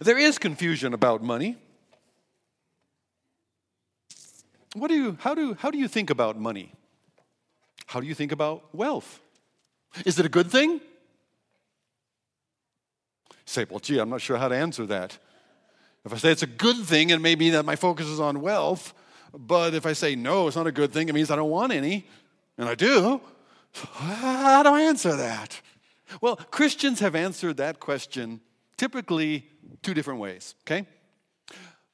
There is confusion about money. What do you, how, do, how do you think about money? How do you think about wealth? Is it a good thing? say, well, gee, I'm not sure how to answer that. If I say it's a good thing, it may be that my focus is on wealth. But if I say no, it's not a good thing, it means I don't want any. And I do. How do I answer that? Well, Christians have answered that question typically two different ways, okay?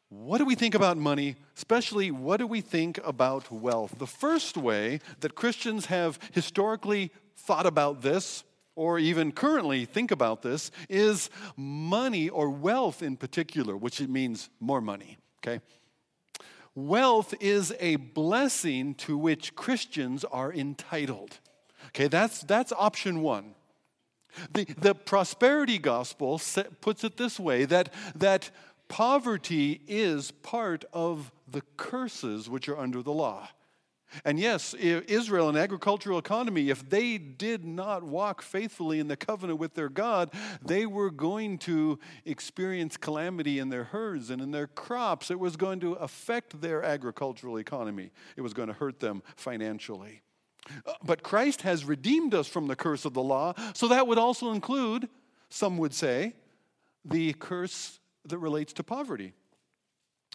What do we think about money? Especially, what do we think about wealth? The first way that Christians have historically thought about this, or even currently think about this, is money or wealth in particular, which it means more money, okay? Wealth is a blessing to which Christians are entitled. Okay, that's, that's option one. The, the prosperity gospel puts it this way that, that poverty is part of the curses which are under the law. And yes, Israel, an agricultural economy, if they did not walk faithfully in the covenant with their God, they were going to experience calamity in their herds and in their crops. It was going to affect their agricultural economy, it was going to hurt them financially. Uh, but Christ has redeemed us from the curse of the law, so that would also include, some would say, the curse that relates to poverty.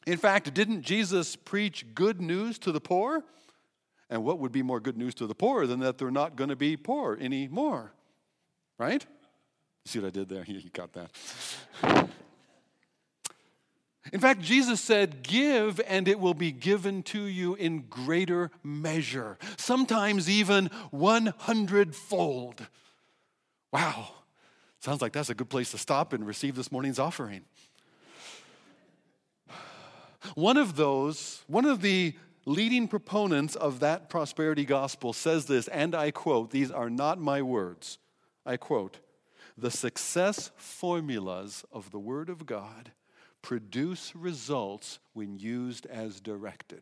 In fact, didn't Jesus preach good news to the poor? And what would be more good news to the poor than that they're not going to be poor anymore? Right? See what I did there? You got that. In fact, Jesus said, Give and it will be given to you in greater measure, sometimes even 100 fold. Wow. Sounds like that's a good place to stop and receive this morning's offering. One of those, one of the leading proponents of that prosperity gospel says this, and I quote, these are not my words. I quote, the success formulas of the Word of God produce results when used as directed.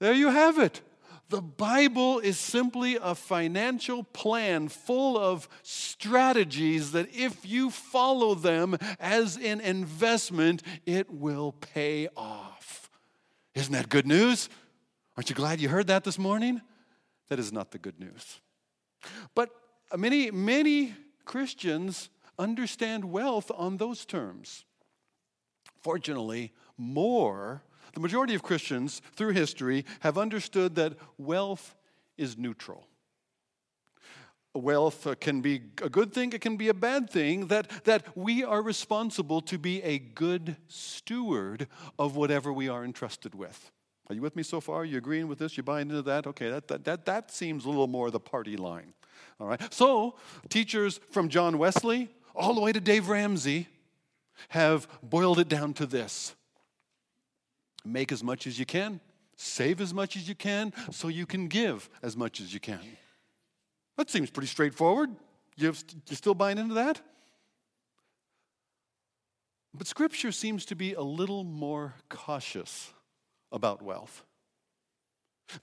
There you have it. The Bible is simply a financial plan full of strategies that, if you follow them as an investment, it will pay off. Isn't that good news? Aren't you glad you heard that this morning? That is not the good news. But many, many Christians understand wealth on those terms. Fortunately, more, the majority of Christians through history have understood that wealth is neutral. Wealth uh, can be a good thing, it can be a bad thing, that, that we are responsible to be a good steward of whatever we are entrusted with. Are you with me so far? Are You agreeing with this? You buying into that? Okay, that, that, that, that seems a little more the party line. All right. So, teachers from John Wesley all the way to Dave Ramsey have boiled it down to this make as much as you can, save as much as you can, so you can give as much as you can. That seems pretty straightforward. You, you still buying into that? But Scripture seems to be a little more cautious about wealth.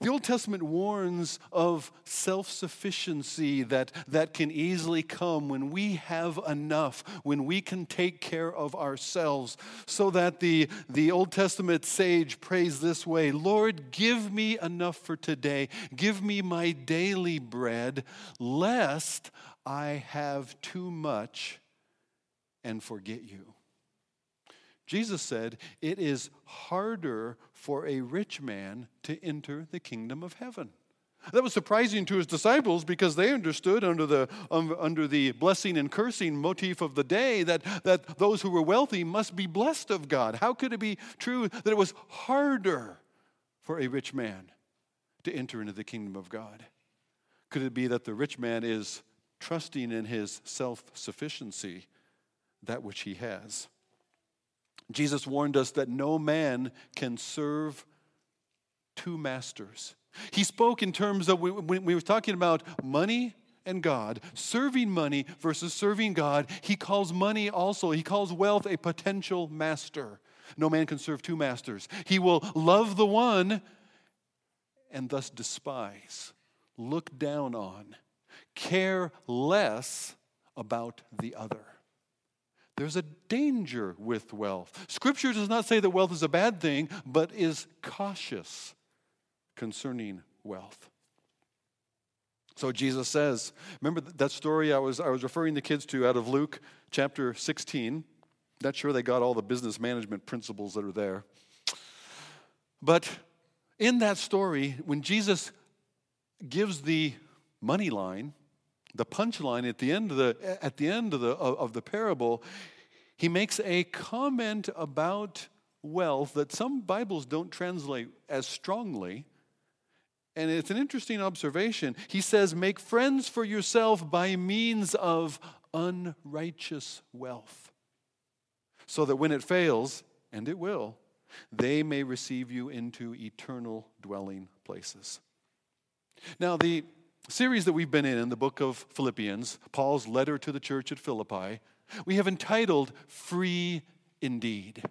The Old Testament warns of self sufficiency that, that can easily come when we have enough, when we can take care of ourselves. So that the, the Old Testament sage prays this way Lord, give me enough for today. Give me my daily bread, lest I have too much and forget you. Jesus said, It is harder for a rich man to enter the kingdom of heaven. That was surprising to his disciples because they understood under the, um, under the blessing and cursing motif of the day that, that those who were wealthy must be blessed of God. How could it be true that it was harder for a rich man to enter into the kingdom of God? Could it be that the rich man is trusting in his self sufficiency, that which he has? Jesus warned us that no man can serve two masters. He spoke in terms of when we were talking about money and God, serving money versus serving God. He calls money also, he calls wealth a potential master. No man can serve two masters. He will love the one and thus despise, look down on, care less about the other. There's a danger with wealth. Scripture does not say that wealth is a bad thing, but is cautious concerning wealth. So Jesus says, remember that story I was, I was referring the kids to out of Luke chapter 16? Not sure they got all the business management principles that are there. But in that story, when Jesus gives the money line, the punchline at the end of the, at the, end of the, of the parable, he makes a comment about wealth that some Bibles don't translate as strongly. And it's an interesting observation. He says, Make friends for yourself by means of unrighteous wealth, so that when it fails, and it will, they may receive you into eternal dwelling places. Now, the series that we've been in in the book of Philippians, Paul's letter to the church at Philippi, we have entitled Free Indeed.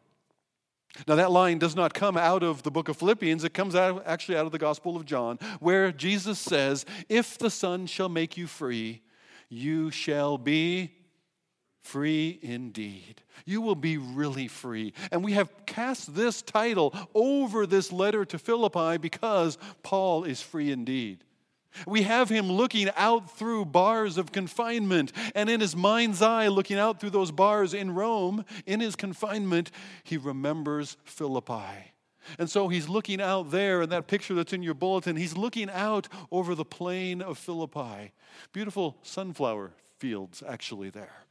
Now, that line does not come out of the book of Philippians. It comes out, actually out of the Gospel of John, where Jesus says, If the Son shall make you free, you shall be free indeed. You will be really free. And we have cast this title over this letter to Philippi because Paul is free indeed. We have him looking out through bars of confinement, and in his mind's eye, looking out through those bars in Rome, in his confinement, he remembers Philippi. And so he's looking out there in that picture that's in your bulletin. He's looking out over the plain of Philippi. Beautiful sunflower fields, actually, there.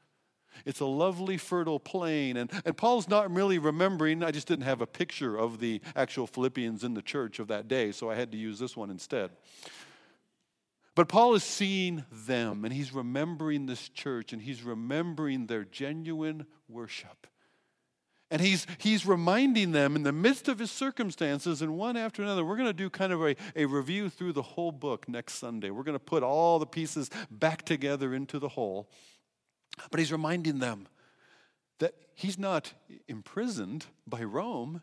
It's a lovely, fertile plain. And, and Paul's not really remembering, I just didn't have a picture of the actual Philippians in the church of that day, so I had to use this one instead. But Paul is seeing them and he's remembering this church and he's remembering their genuine worship. And he's, he's reminding them in the midst of his circumstances, and one after another, we're going to do kind of a, a review through the whole book next Sunday. We're going to put all the pieces back together into the whole. But he's reminding them that he's not imprisoned by Rome.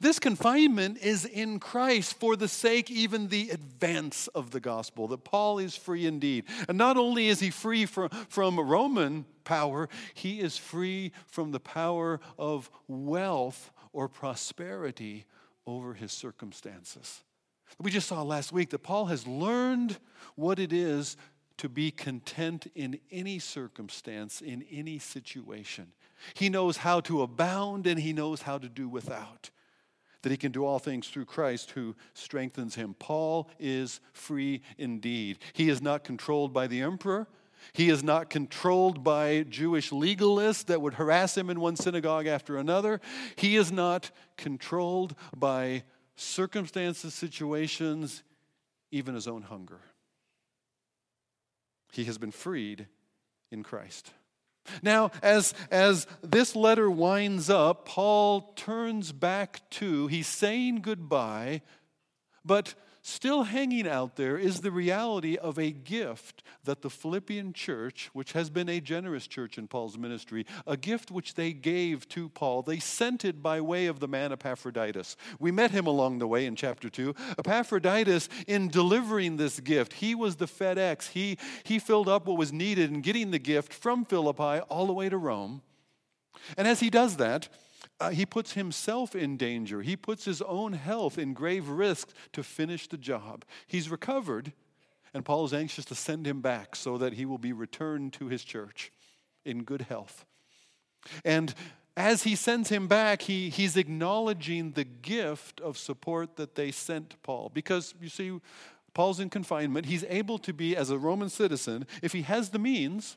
This confinement is in Christ for the sake even the advance of the gospel, that Paul is free indeed. And not only is he free from, from Roman power, he is free from the power of wealth or prosperity over his circumstances. We just saw last week that Paul has learned what it is to be content in any circumstance, in any situation. He knows how to abound and he knows how to do without that he can do all things through Christ who strengthens him. Paul is free indeed. He is not controlled by the emperor. He is not controlled by Jewish legalists that would harass him in one synagogue after another. He is not controlled by circumstances, situations, even his own hunger. He has been freed in Christ. Now, as, as this letter winds up, Paul turns back to, he's saying goodbye, but still hanging out there is the reality of a gift that the Philippian church, which has been a generous church in Paul's ministry, a gift which they gave to Paul. They sent it by way of the man Epaphroditus. We met him along the way in chapter 2. Epaphroditus, in delivering this gift, he was the FedEx. He, he filled up what was needed in getting the gift from Philippi all the way to Rome. And as he does that, uh, he puts himself in danger. He puts his own health in grave risk to finish the job. He's recovered, and Paul is anxious to send him back so that he will be returned to his church in good health. And as he sends him back, he, he's acknowledging the gift of support that they sent Paul. Because you see, Paul's in confinement. He's able to be, as a Roman citizen, if he has the means,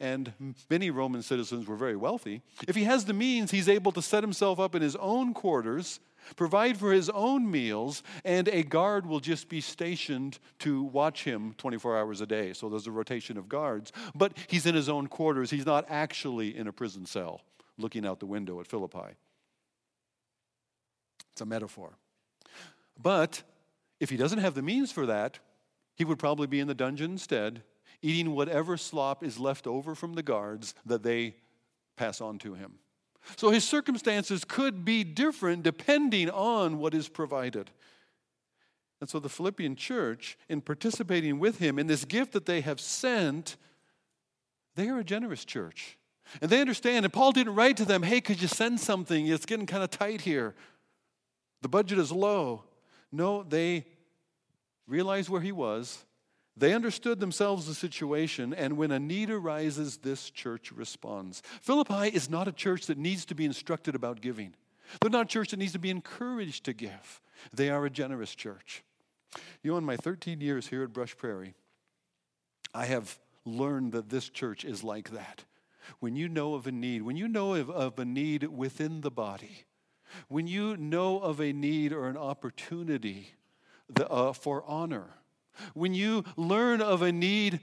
and many Roman citizens were very wealthy, if he has the means, he's able to set himself up in his own quarters, provide for his own meals, and a guard will just be stationed to watch him 24 hours a day. So there's a rotation of guards. But he's in his own quarters. He's not actually in a prison cell looking out the window at Philippi. It's a metaphor. But if he doesn't have the means for that, he would probably be in the dungeon instead eating whatever slop is left over from the guards that they pass on to him. So his circumstances could be different depending on what is provided. And so the Philippian church, in participating with him in this gift that they have sent, they are a generous church. And they understand. And Paul didn't write to them, hey, could you send something? It's getting kind of tight here. The budget is low. No, they realized where he was. They understood themselves the situation, and when a need arises, this church responds. Philippi is not a church that needs to be instructed about giving. They're not a church that needs to be encouraged to give. They are a generous church. You know, in my 13 years here at Brush Prairie, I have learned that this church is like that. When you know of a need, when you know of, of a need within the body, when you know of a need or an opportunity the, uh, for honor, when you learn of a need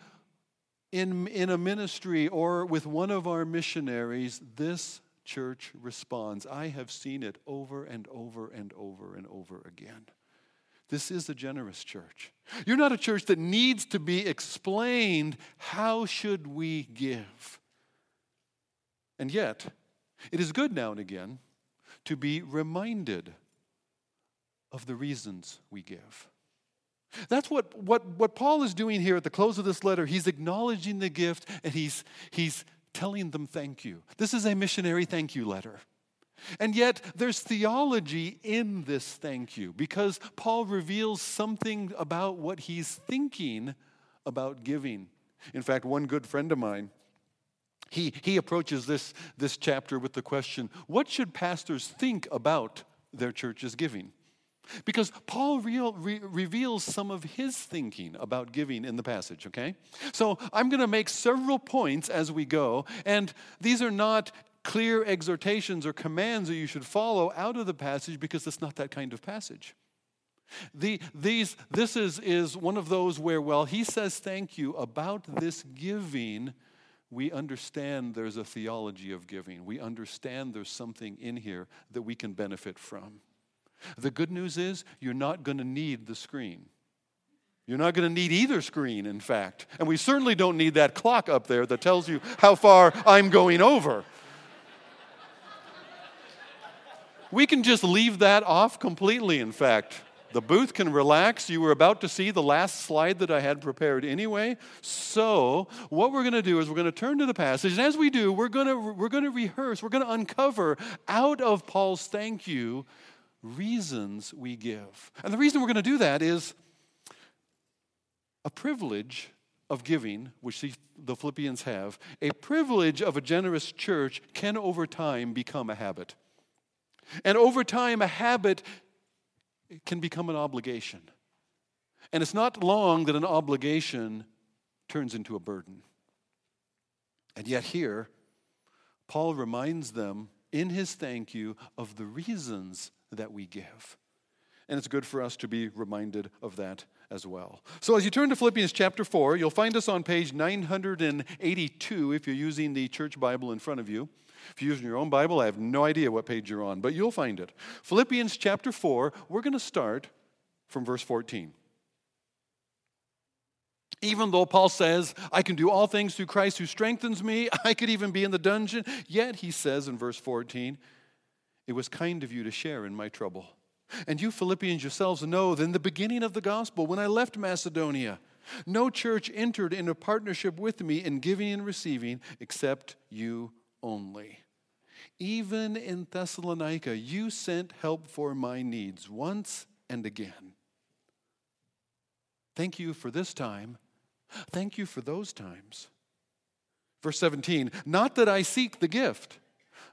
in, in a ministry or with one of our missionaries, this church responds. I have seen it over and over and over and over again. This is a generous church. You're not a church that needs to be explained how should we give. And yet, it is good now and again to be reminded of the reasons we give. That's what, what, what Paul is doing here at the close of this letter. He's acknowledging the gift and he's, he's telling them thank you. This is a missionary thank you letter. And yet, there's theology in this thank you because Paul reveals something about what he's thinking about giving. In fact, one good friend of mine, he, he approaches this, this chapter with the question what should pastors think about their church's giving? Because Paul real, re, reveals some of his thinking about giving in the passage, okay? So I'm going to make several points as we go, and these are not clear exhortations or commands that you should follow out of the passage because it's not that kind of passage. The, these, this is, is one of those where, well, he says thank you about this giving, we understand there's a theology of giving. We understand there's something in here that we can benefit from. The good news is you're not going to need the screen. You're not going to need either screen, in fact. And we certainly don't need that clock up there that tells you how far I'm going over. We can just leave that off completely, in fact. The booth can relax. You were about to see the last slide that I had prepared anyway. So, what we're going to do is we're going to turn to the passage. And as we do, we're going to, we're going to rehearse, we're going to uncover out of Paul's thank you reasons we give. And the reason we're going to do that is a privilege of giving, which the Philippians have, a privilege of a generous church can over time become a habit. And over time, a habit can become an obligation. And it's not long that an obligation turns into a burden. And yet, here, Paul reminds them in his thank you of the reasons that we give. And it's good for us to be reminded of that as well. So, as you turn to Philippians chapter 4, you'll find us on page 982 if you're using the church Bible in front of you. If you're using your own Bible, I have no idea what page you're on, but you'll find it. Philippians chapter 4, we're going to start from verse 14. Even though Paul says, I can do all things through Christ who strengthens me, I could even be in the dungeon, yet he says in verse 14, It was kind of you to share in my trouble. And you Philippians yourselves know that in the beginning of the gospel, when I left Macedonia, no church entered into partnership with me in giving and receiving except you only. Even in Thessalonica, you sent help for my needs once and again. Thank you for this time. Thank you for those times. Verse 17 Not that I seek the gift,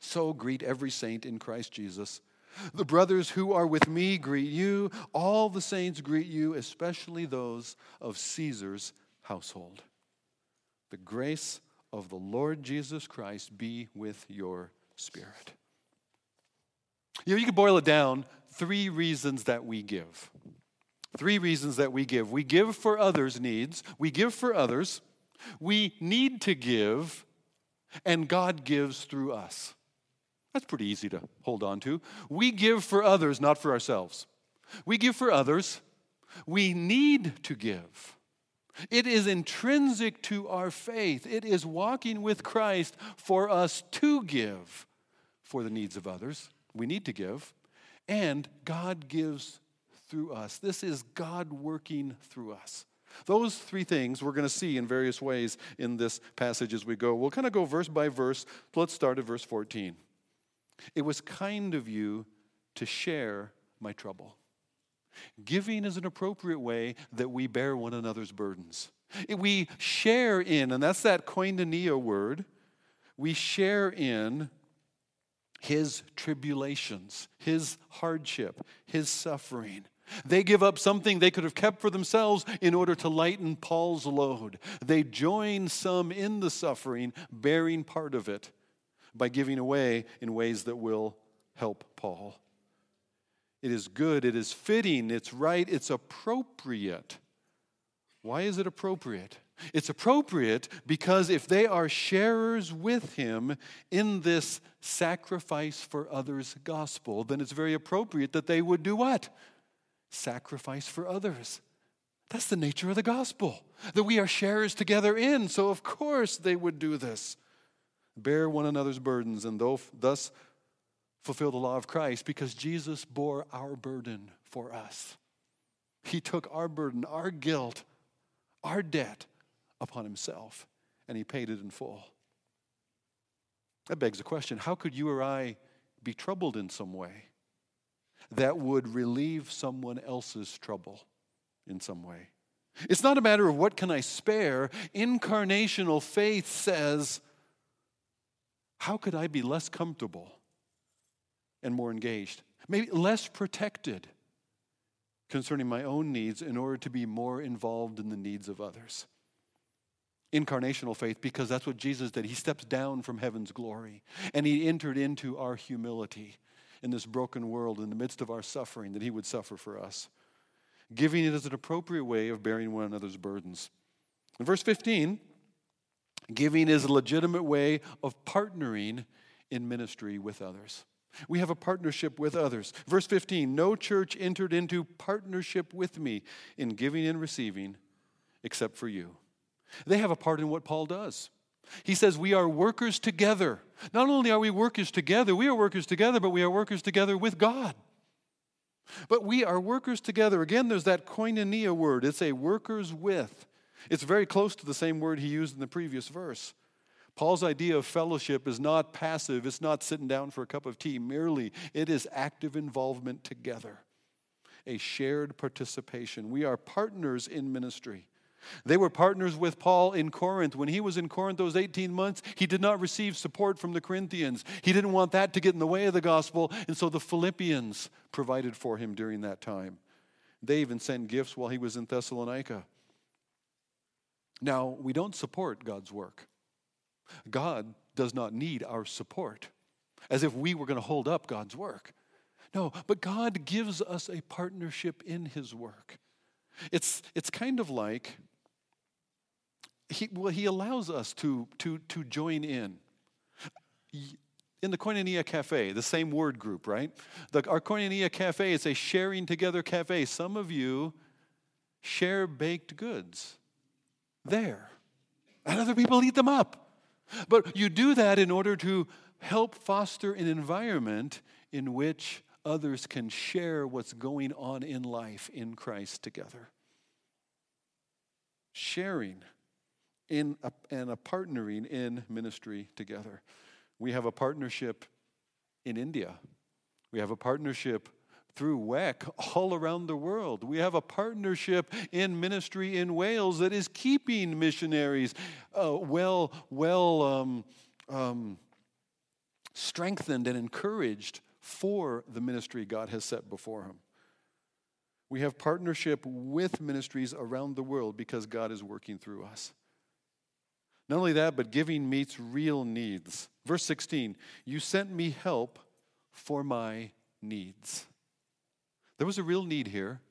So greet every saint in Christ Jesus. The brothers who are with me greet you. All the saints greet you, especially those of Caesar's household. The grace of the Lord Jesus Christ be with your spirit. You know, you can boil it down three reasons that we give. Three reasons that we give. We give for others' needs, we give for others, we need to give, and God gives through us. That's pretty easy to hold on to. We give for others, not for ourselves. We give for others. We need to give. It is intrinsic to our faith. It is walking with Christ for us to give for the needs of others. We need to give. And God gives through us. This is God working through us. Those three things we're going to see in various ways in this passage as we go. We'll kind of go verse by verse. Let's start at verse 14. It was kind of you to share my trouble. Giving is an appropriate way that we bear one another's burdens. We share in, and that's that koinonia word, we share in his tribulations, his hardship, his suffering. They give up something they could have kept for themselves in order to lighten Paul's load. They join some in the suffering, bearing part of it by giving away in ways that will help Paul. It is good, it is fitting, it's right, it's appropriate. Why is it appropriate? It's appropriate because if they are sharers with him in this sacrifice for others gospel, then it's very appropriate that they would do what? Sacrifice for others. That's the nature of the gospel, that we are sharers together in. So, of course, they would do this. Bear one another's burdens and thus fulfill the law of Christ because Jesus bore our burden for us. He took our burden, our guilt, our debt upon himself, and he paid it in full. That begs the question how could you or I be troubled in some way that would relieve someone else's trouble in some way? It's not a matter of what can I spare. Incarnational faith says, how could I be less comfortable and more engaged? Maybe less protected concerning my own needs in order to be more involved in the needs of others. Incarnational faith, because that's what Jesus did. He steps down from heaven's glory and he entered into our humility in this broken world in the midst of our suffering that he would suffer for us. Giving it as an appropriate way of bearing one another's burdens. In verse 15, giving is a legitimate way of partnering in ministry with others. We have a partnership with others. Verse 15 No church entered into partnership with me in giving and receiving except for you. They have a part in what Paul does. He says, We are workers together. Not only are we workers together, we are workers together, but we are workers together with God. But we are workers together. Again, there's that koinonia word. It's a workers with. It's very close to the same word he used in the previous verse. Paul's idea of fellowship is not passive, it's not sitting down for a cup of tea merely, it is active involvement together, a shared participation. We are partners in ministry. They were partners with Paul in Corinth. When he was in Corinth those 18 months, he did not receive support from the Corinthians. He didn't want that to get in the way of the gospel, and so the Philippians provided for him during that time. They even sent gifts while he was in Thessalonica. Now, we don't support God's work. God does not need our support, as if we were going to hold up God's work. No, but God gives us a partnership in His work. It's, it's kind of like he, well, he allows us to, to, to join in. In the Koinonia Cafe, the same word group, right? The, our Koinonia Cafe is a sharing together cafe. Some of you share baked goods there, and other people eat them up. But you do that in order to help foster an environment in which others can share what's going on in life in Christ together. Sharing in a, and a partnering in ministry together. We have a partnership in India. We have a partnership through WEC all around the world. We have a partnership in ministry in Wales that is keeping missionaries uh, well, well um, um, strengthened and encouraged for the ministry God has set before him. We have partnership with ministries around the world because God is working through us. Not only that, but giving meets real needs. Verse 16, you sent me help for my needs. There was a real need here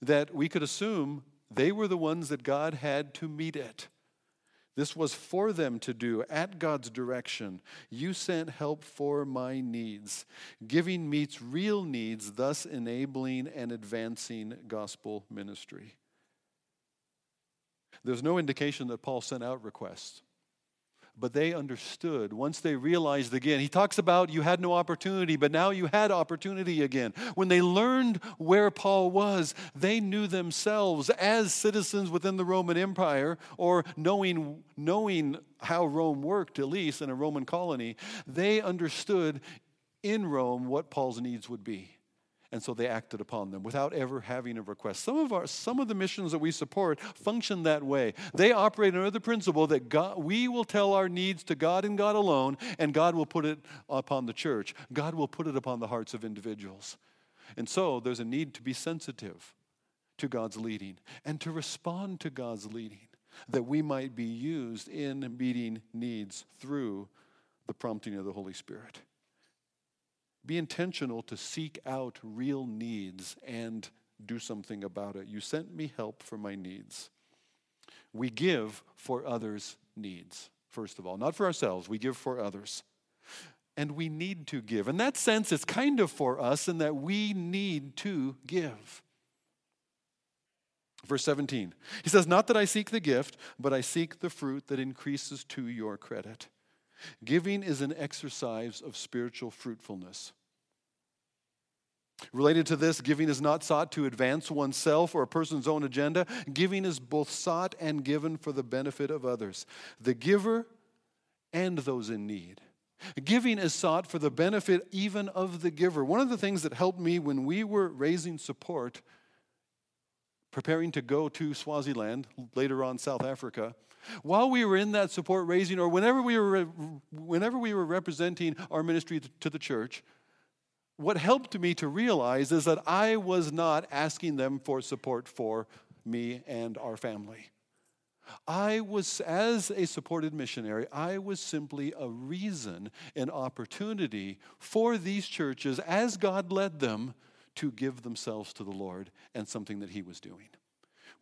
that we could assume they were the ones that God had to meet it. This was for them to do at God's direction. You sent help for my needs. Giving meets real needs, thus enabling and advancing gospel ministry. There's no indication that Paul sent out requests but they understood once they realized again. He talks about you had no opportunity, but now you had opportunity again. When they learned where Paul was, they knew themselves as citizens within the Roman Empire, or knowing, knowing how Rome worked, at least in a Roman colony, they understood in Rome what Paul's needs would be and so they acted upon them without ever having a request. Some of our some of the missions that we support function that way. They operate under the principle that God, we will tell our needs to God and God alone, and God will put it upon the church. God will put it upon the hearts of individuals. And so there's a need to be sensitive to God's leading and to respond to God's leading that we might be used in meeting needs through the prompting of the Holy Spirit. Be intentional to seek out real needs and do something about it. You sent me help for my needs. We give for others' needs, first of all, not for ourselves, we give for others. And we need to give. In that sense, it's kind of for us in that we need to give. Verse 17, he says, Not that I seek the gift, but I seek the fruit that increases to your credit. Giving is an exercise of spiritual fruitfulness. Related to this, giving is not sought to advance oneself or a person's own agenda. Giving is both sought and given for the benefit of others, the giver and those in need. Giving is sought for the benefit even of the giver. One of the things that helped me when we were raising support, preparing to go to Swaziland, later on South Africa, while we were in that support raising, or whenever we were, whenever we were representing our ministry to the church, what helped me to realize is that I was not asking them for support for me and our family. I was, as a supported missionary, I was simply a reason, an opportunity for these churches, as God led them, to give themselves to the Lord and something that He was doing.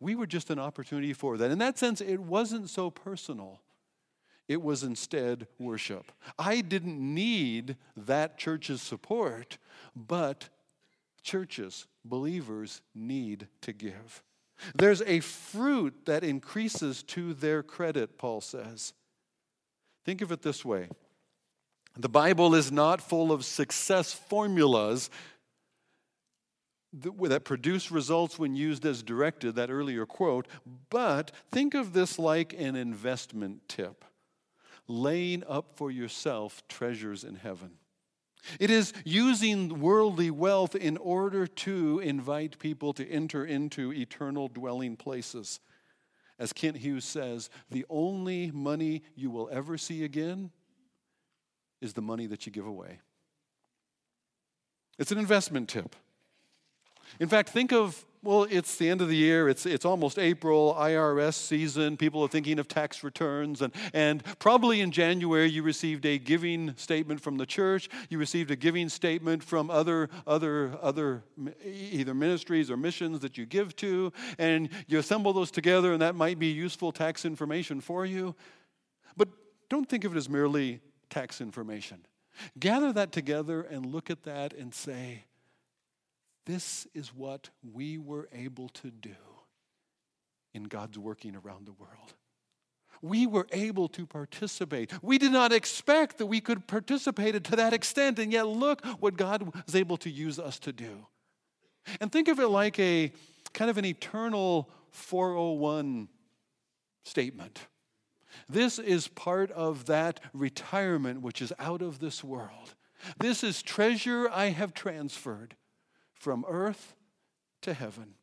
We were just an opportunity for that. In that sense, it wasn't so personal. It was instead worship. I didn't need that church's support, but churches, believers, need to give. There's a fruit that increases to their credit, Paul says. Think of it this way the Bible is not full of success formulas that produce results when used as directed, that earlier quote, but think of this like an investment tip laying up for yourself treasures in heaven. It is using worldly wealth in order to invite people to enter into eternal dwelling places. As Kent Hughes says, the only money you will ever see again is the money that you give away. It's an investment tip. In fact, think of well, it's the end of the year. It's, it's almost April, IRS season. People are thinking of tax returns. And, and probably in January, you received a giving statement from the church. You received a giving statement from other, other, other either ministries or missions that you give to. And you assemble those together, and that might be useful tax information for you. But don't think of it as merely tax information. Gather that together and look at that and say, this is what we were able to do in God's working around the world. We were able to participate. We did not expect that we could participate to that extent, and yet look what God was able to use us to do. And think of it like a kind of an eternal 401 statement. This is part of that retirement which is out of this world. This is treasure I have transferred from earth to heaven.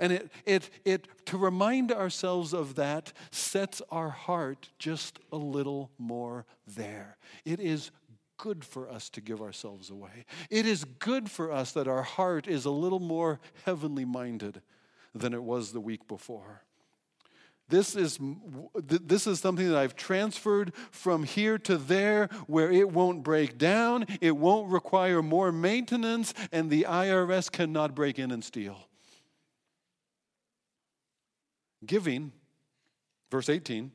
And it, it, it, to remind ourselves of that sets our heart just a little more there. It is good for us to give ourselves away. It is good for us that our heart is a little more heavenly minded than it was the week before. This is, this is something that I've transferred from here to there where it won't break down, it won't require more maintenance, and the IRS cannot break in and steal. Giving, verse 18,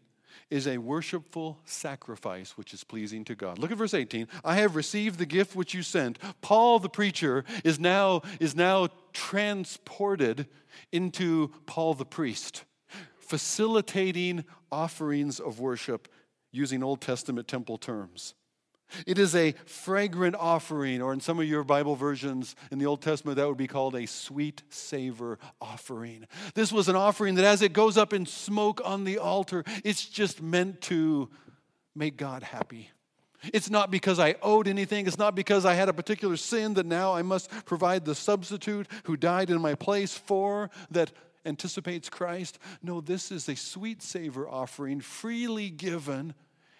is a worshipful sacrifice which is pleasing to God. Look at verse 18. I have received the gift which you sent. Paul the preacher is now, is now transported into Paul the priest, facilitating offerings of worship using Old Testament temple terms. It is a fragrant offering, or in some of your Bible versions in the Old Testament, that would be called a sweet savor offering. This was an offering that as it goes up in smoke on the altar, it's just meant to make God happy. It's not because I owed anything. It's not because I had a particular sin that now I must provide the substitute who died in my place for that anticipates Christ. No, this is a sweet savor offering freely given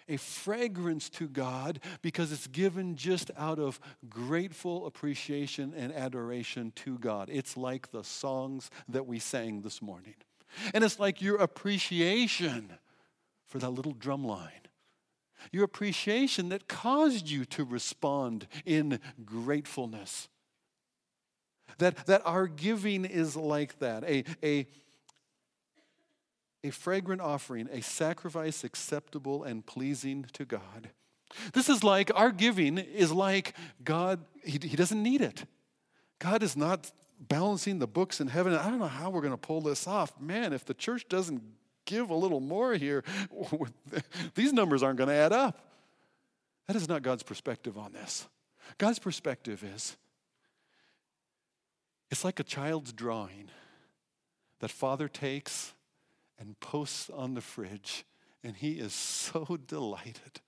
a fragrance to God because it's given just out of grateful appreciation and adoration to God. It's like the songs that we sang this morning. And it's like your appreciation for that little drum line. Your appreciation that caused you to respond in gratefulness. That, that our giving is like that. A, a, a fragrant offering, a sacrifice acceptable and pleasing to God. This is like our giving is like God, he, he doesn't need it. God is not balancing the books in heaven. I don't know how we're going to pull this off. Man, if the church doesn't give a little more here, these numbers aren't going to add up. That is not God's perspective on this. God's perspective is it's like a child's drawing that father takes and posts on the fridge, and he is so delighted.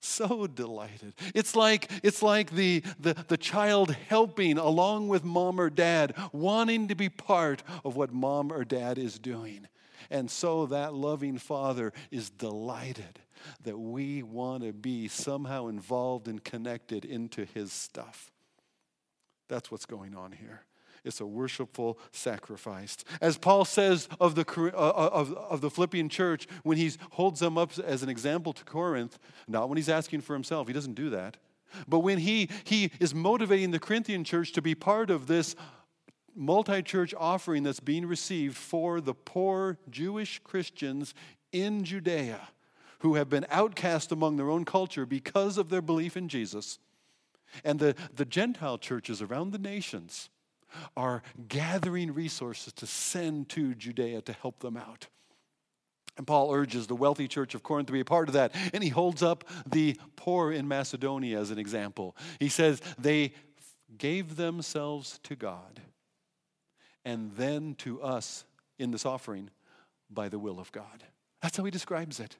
So delighted. It's like, it's like the, the, the child helping along with mom or dad, wanting to be part of what mom or dad is doing. And so that loving father is delighted that we want to be somehow involved and connected into his stuff. That's what's going on here. It's a worshipful sacrifice. As Paul says of the, uh, uh, of, of the Philippian church, when he holds them up as an example to Corinth, not when he's asking for himself, he doesn't do that. But when he, he is motivating the Corinthian church to be part of this multi church offering that's being received for the poor Jewish Christians in Judea who have been outcast among their own culture because of their belief in Jesus, and the, the Gentile churches around the nations are gathering resources to send to Judea to help them out. And Paul urges the wealthy church of Corinth to be a part of that. And he holds up the poor in Macedonia as an example. He says they gave themselves to God and then to us in this offering by the will of God. That's how he describes it.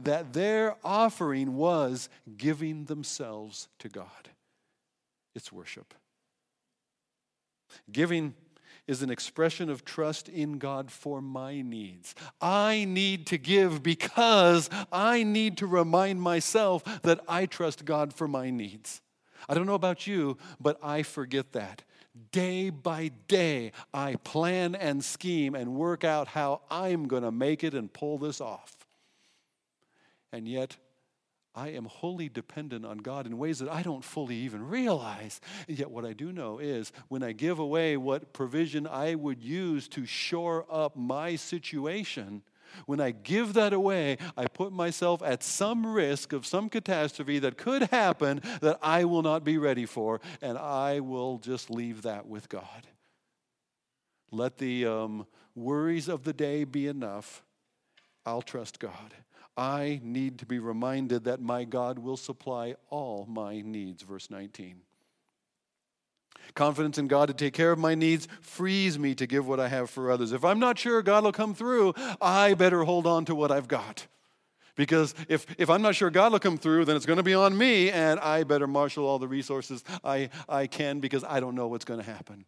That their offering was giving themselves to God. It's worship. Giving is an expression of trust in God for my needs. I need to give because I need to remind myself that I trust God for my needs. I don't know about you, but I forget that. Day by day, I plan and scheme and work out how I'm going to make it and pull this off. And yet, I am wholly dependent on God in ways that I don't fully even realize. And yet, what I do know is when I give away what provision I would use to shore up my situation, when I give that away, I put myself at some risk of some catastrophe that could happen that I will not be ready for, and I will just leave that with God. Let the um, worries of the day be enough. I'll trust God. I need to be reminded that my God will supply all my needs. Verse 19. Confidence in God to take care of my needs frees me to give what I have for others. If I'm not sure God will come through, I better hold on to what I've got. Because if, if I'm not sure God will come through, then it's going to be on me, and I better marshal all the resources I, I can because I don't know what's going to happen.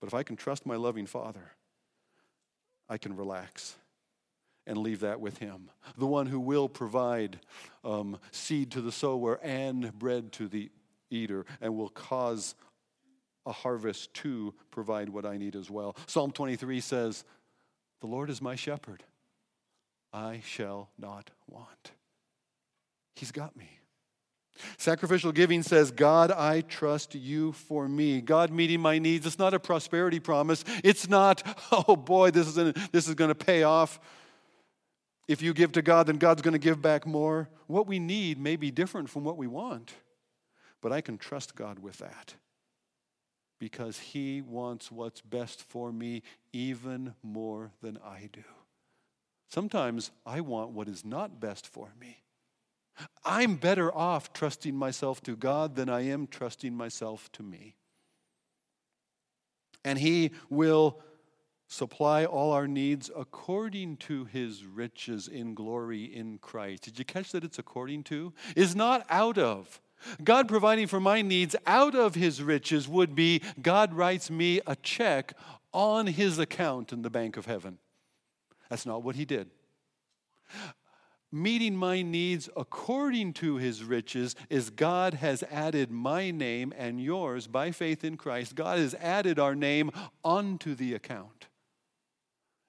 But if I can trust my loving Father, I can relax and leave that with Him. The one who will provide um, seed to the sower and bread to the eater and will cause a harvest to provide what I need as well. Psalm 23 says, The Lord is my shepherd. I shall not want. He's got me. Sacrificial giving says, God, I trust you for me. God meeting my needs. It's not a prosperity promise. It's not, oh boy, this is, this is going to pay off If you give to God, then God's going to give back more. What we need may be different from what we want, but I can trust God with that because He wants what's best for me even more than I do. Sometimes I want what is not best for me. I'm better off trusting myself to God than I am trusting myself to me. And He will supply all our needs according to His riches in glory in Christ. Did you catch that it's according to? Is not out of. God providing for my needs out of His riches would be God writes me a check on His account in the bank of heaven. That's not what He did meeting my needs according to his riches is God has added my name and yours by faith in Christ. God has added our name onto the account.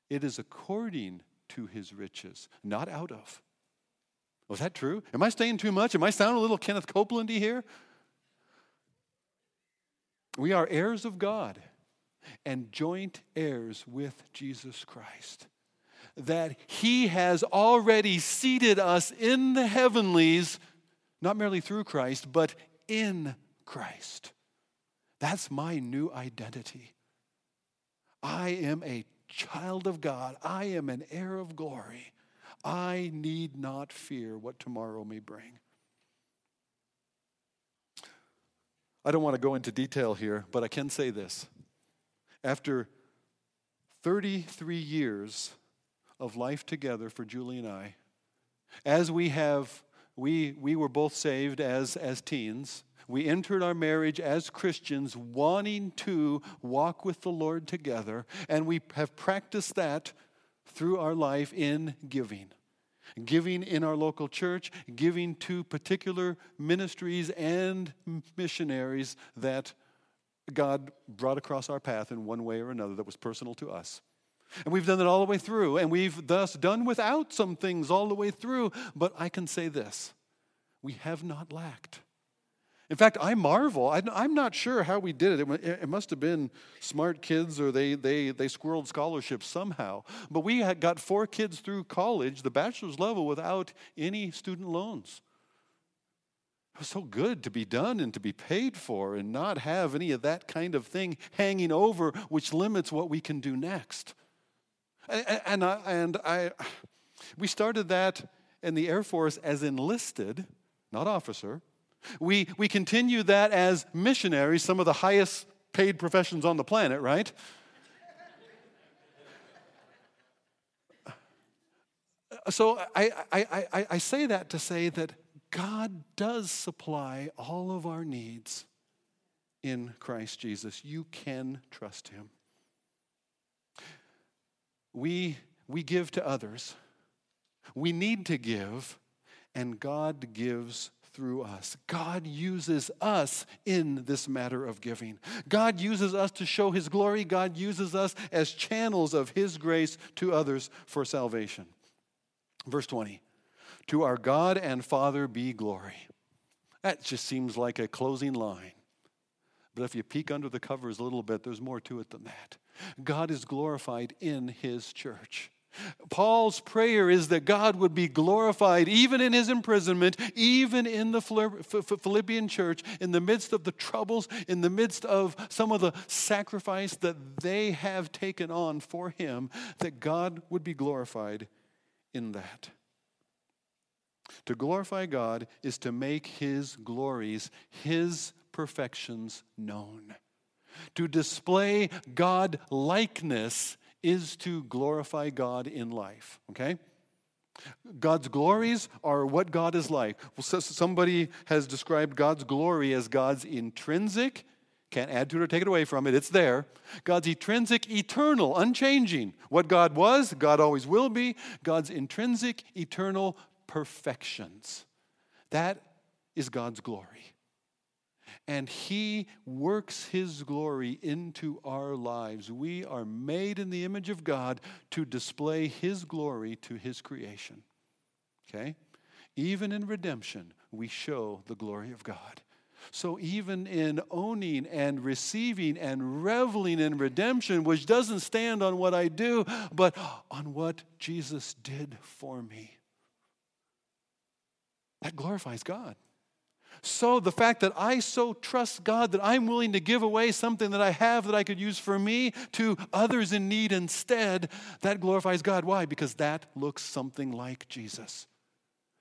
It is according to his riches, not out of. Oh, Was that true? Am I staying too much? Am I sounding a little Kenneth Copelandy here? We are heirs of God and joint heirs with Jesus Christ that He has already seated us in the heavenlies, not merely through Christ, but in Christ. That's my new identity. I am a child of God, I am an heir of glory. I need not fear what tomorrow may bring. I don't want to go into detail here, but I can say this. After 33 years of life together for Julie and I. As we have, we, we were both saved as, as teens. We entered our marriage as Christians, wanting to walk with the Lord together, and we have practiced that through our life in giving. Giving in our local church, giving to particular ministries and missionaries that God brought across our path in one way or another that was personal to us. And we've done it all the way through, and we've thus done without some things all the way through. But I can say this we have not lacked. In fact, I marvel. I'm not sure how we did it. It must have been smart kids or they, they, they squirreled scholarships somehow. But we had got four kids through college, the bachelor's level, without any student loans. It was so good to be done and to be paid for and not have any of that kind of thing hanging over, which limits what we can do next. And, I, and I, we started that in the Air Force as enlisted, not officer. We, we continue that as missionaries, some of the highest paid professions on the planet, right? so I, I, I, I say that to say that God does supply all of our needs in Christ Jesus. You can trust Him we, we give to others. We need to give, and God gives through us. God uses us in this matter of giving. God uses us to show His glory. God uses us as channels of His grace to others for salvation. Verse 20 To our God and Father be glory. That just seems like a closing line. But if you peek under the covers a little bit, there's more to it than that. God is glorified in his church. Paul's prayer is that God would be glorified even in his imprisonment, even in the Philippian church, in the midst of the troubles, in the midst of some of the sacrifice that they have taken on for him, that God would be glorified in that. To glorify God is to make his glories, his perfections known. To display God likeness is to glorify God in life, okay? God's glories are what God is like. Well, somebody has described God's glory as God's intrinsic, can't add to it or take it away from it, it's there. God's intrinsic, eternal, unchanging. What God was, God always will be. God's intrinsic, eternal perfections. That is God's glory and He works His glory into our lives. We are made in the image of God to display His glory to His creation. Okay? Even in redemption, we show the glory of God. So, even in owning and receiving and reveling in redemption, which doesn't stand on what I do, but on what Jesus did for me, that glorifies God. So, the fact that I so trust God that I'm willing to give away something that I have that I could use for me to others in need instead, that glorifies God. Why? Because that looks something like Jesus.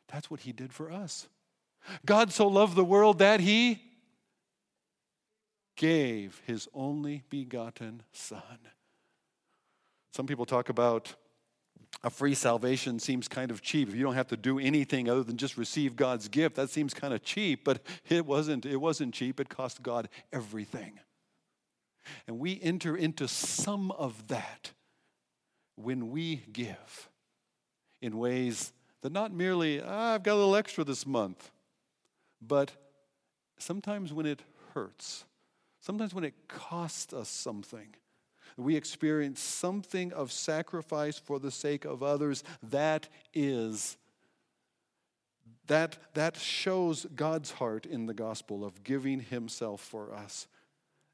That's what He did for us. God so loved the world that He gave His only begotten Son. Some people talk about a free salvation seems kind of cheap. If you don't have to do anything other than just receive God's gift, that seems kind of cheap, but it wasn't, it wasn't cheap. It cost God everything. And we enter into some of that when we give in ways that not merely, ah, I've got a little extra this month, but sometimes when it hurts, sometimes when it costs us something we experience something of sacrifice for the sake of others, that is that, that shows God's heart in the gospel of giving himself for us.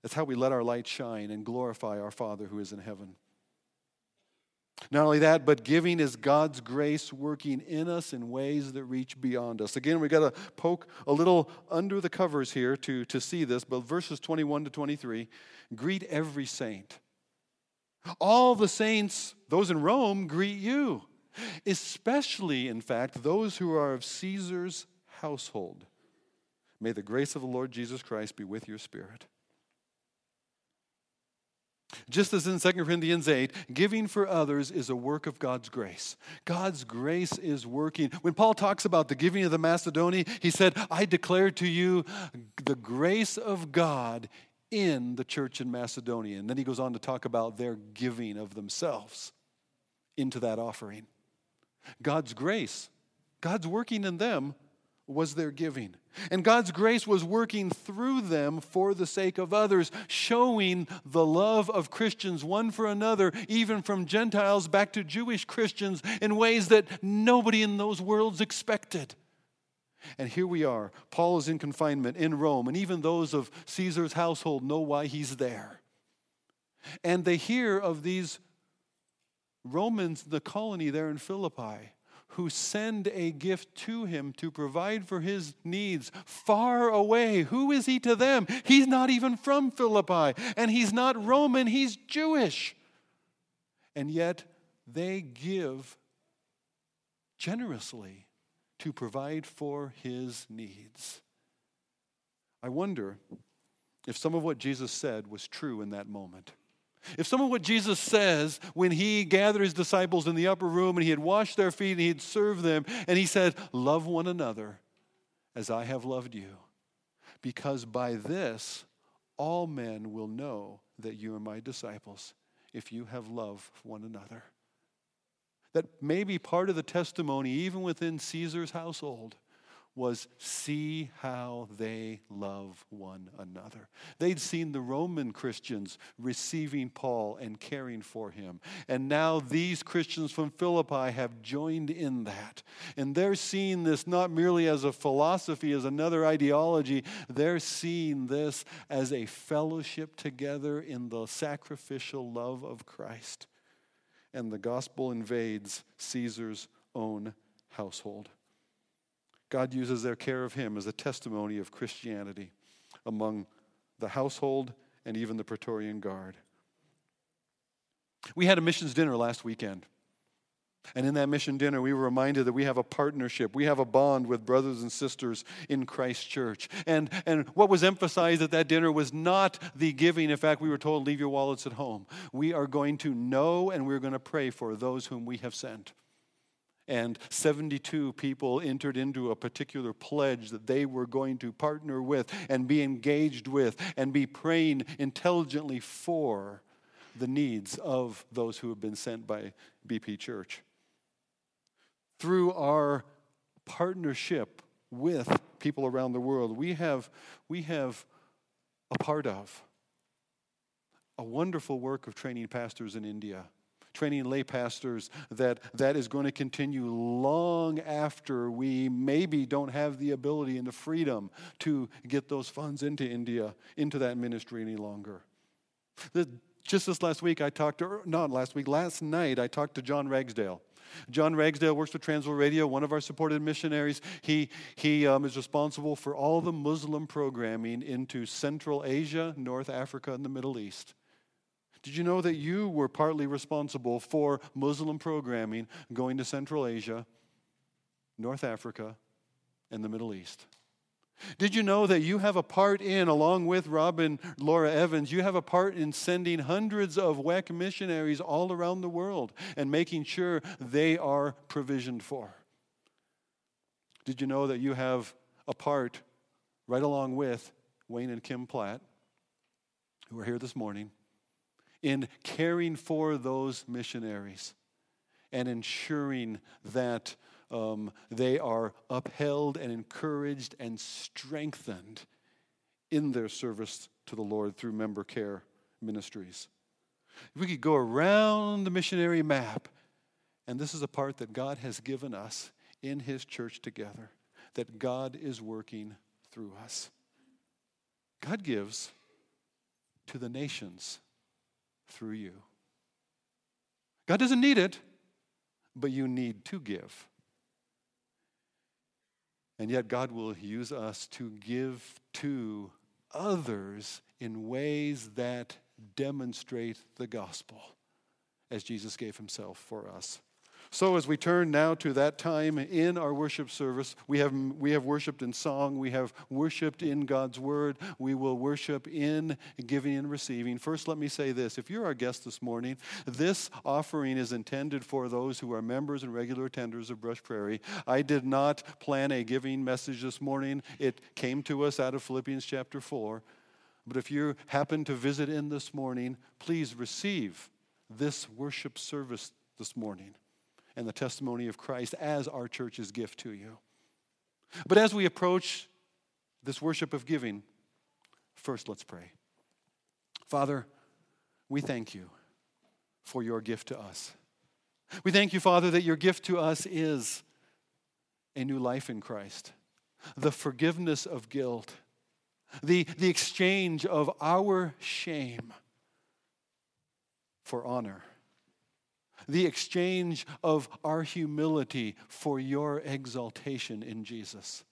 That's how we let our light shine and glorify our Father who is in heaven. Not only that, but giving is God's grace working in us in ways that reach beyond us. Again, we got to poke a little under the covers here to, to see this, but verses 21 to 23 greet every saint. All the saints, those in Rome, greet you, especially, in fact, those who are of Caesar's household. May the grace of the Lord Jesus Christ be with your spirit. Just as in 2 Corinthians 8, giving for others is a work of God's grace. God's grace is working. When Paul talks about the giving of the Macedonia, he said, I declare to you the grace of God in the church in Macedonia. And then he goes on to talk about their giving of themselves into that offering. God's grace, God's working in them was their giving. And God's grace was working through them for the sake of others, showing the love of Christians one for another, even from Gentiles back to Jewish Christians, in ways that nobody in those worlds expected. And here we are. Paul is in confinement in Rome, and even those of Caesar's household know why he's there. And they hear of these Romans, the colony there in Philippi, who send a gift to him to provide for his needs far away. Who is he to them? He's not even from Philippi, and he's not Roman, he's Jewish. And yet they give generously to provide for his needs. I wonder if some of what Jesus said was true in that moment. If some of what Jesus says when he gathered his disciples in the upper room and he had washed their feet and he had served them, and he said, Love one another as I have loved you, because by this all men will know that you are my disciples if you have love for one another that maybe part of the testimony, even within Caesar's household, was see how they love one another. They'd seen the Roman Christians receiving Paul and caring for him. And now these Christians from Philippi have joined in that. And they're seeing this not merely as a philosophy, as another ideology, they're seeing this as a fellowship together in the sacrificial love of Christ and the gospel invades Caesar's own household. God uses their care of him as a testimony of Christianity among the household and even the Praetorian Guard. We had a missions dinner last weekend. And in that mission dinner, we were reminded that we have a partnership. We have a bond with brothers and sisters in Christ Church. And, and what was emphasized at that dinner was not the giving. In fact, we were told, leave your wallets at home. We are going to know and we're going to pray for those whom we have sent. And 72 people entered into a particular pledge that they were going to partner with and be engaged with and be praying intelligently for the needs of those who have been sent by BP Church through our partnership with people around the world, we have, we have a part of a wonderful work of training pastors in India training lay pastors that that is going to continue long after we maybe don't have the ability and the freedom to get those funds into India, into that ministry any longer. Just this last week, I talked to, not last week, last night, I talked to John Ragsdale. John Ragsdale works with Transworld Radio, one of our supported missionaries. He, he um, is responsible for all the Muslim programming into Central Asia, North Africa, and the Middle East. Did you know that you were partly responsible for Muslim programming going to Central Asia, North Africa, and the Middle East? Did you know that you have a part in, along with Robin Laura Evans, you have a part in sending hundreds of WEC missionaries all around the world and making sure they are provisioned for? Did you know that you have a part right along with Wayne and Kim Platt, who are here this morning, in caring for those missionaries and ensuring that um, they are upheld and encouraged and strengthened in their service to the Lord through member care ministries. We could go around the missionary map, and this is a part that God has given us in His church together, that God is working through us. God gives to the nations through you. God doesn't need it, but you need to give. And yet, God will use us to give to others in ways that demonstrate the gospel as Jesus gave himself for us. So, as we turn now to that time in our worship service, we have, we have worshiped in song, we have worshiped in God's word, we will worship in giving and receiving. First, let me say this if you're our guest this morning, this offering is intended for those who are members and regular attenders of Brush Prairie. I did not plan a giving message this morning, it came to us out of Philippians chapter 4. But if you happen to visit in this morning, please receive this worship service this morning and the testimony of Christ as our church's gift to you. But as we approach this worship of giving, first let's pray. Father, we thank you for your gift to us. We thank you, Father, that your gift to us is a new life in Christ, the forgiveness of guilt, the, the exchange of our shame for honor the exchange of our humility for your exaltation in Jesus.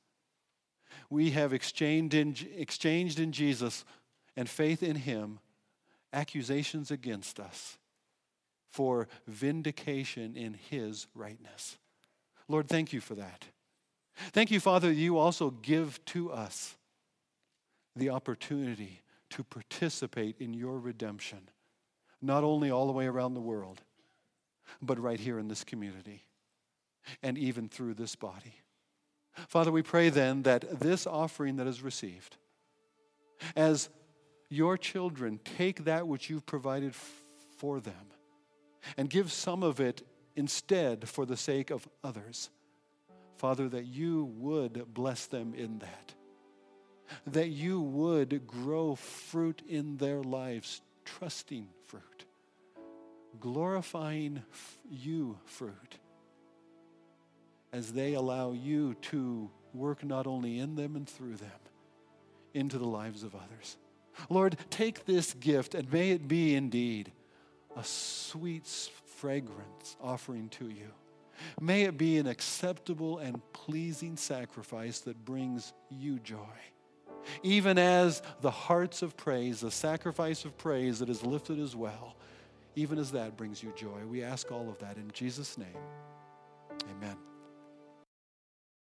We have exchanged in, exchanged in Jesus and faith in Him accusations against us for vindication in His rightness. Lord, thank you for that. Thank you, Father, you also give to us the opportunity to participate in your redemption, not only all the way around the world but right here in this community and even through this body. Father, we pray then that this offering that is received, as your children take that which you've provided for them and give some of it instead for the sake of others, Father, that you would bless them in that. That you would grow fruit in their lives, trusting glorifying you fruit as they allow you to work not only in them and through them, into the lives of others. Lord, take this gift and may it be indeed a sweet fragrance offering to you. May it be an acceptable and pleasing sacrifice that brings you joy. Even as the hearts of praise, the sacrifice of praise that is lifted as well, even as that brings you joy. We ask all of that in Jesus' name. Amen.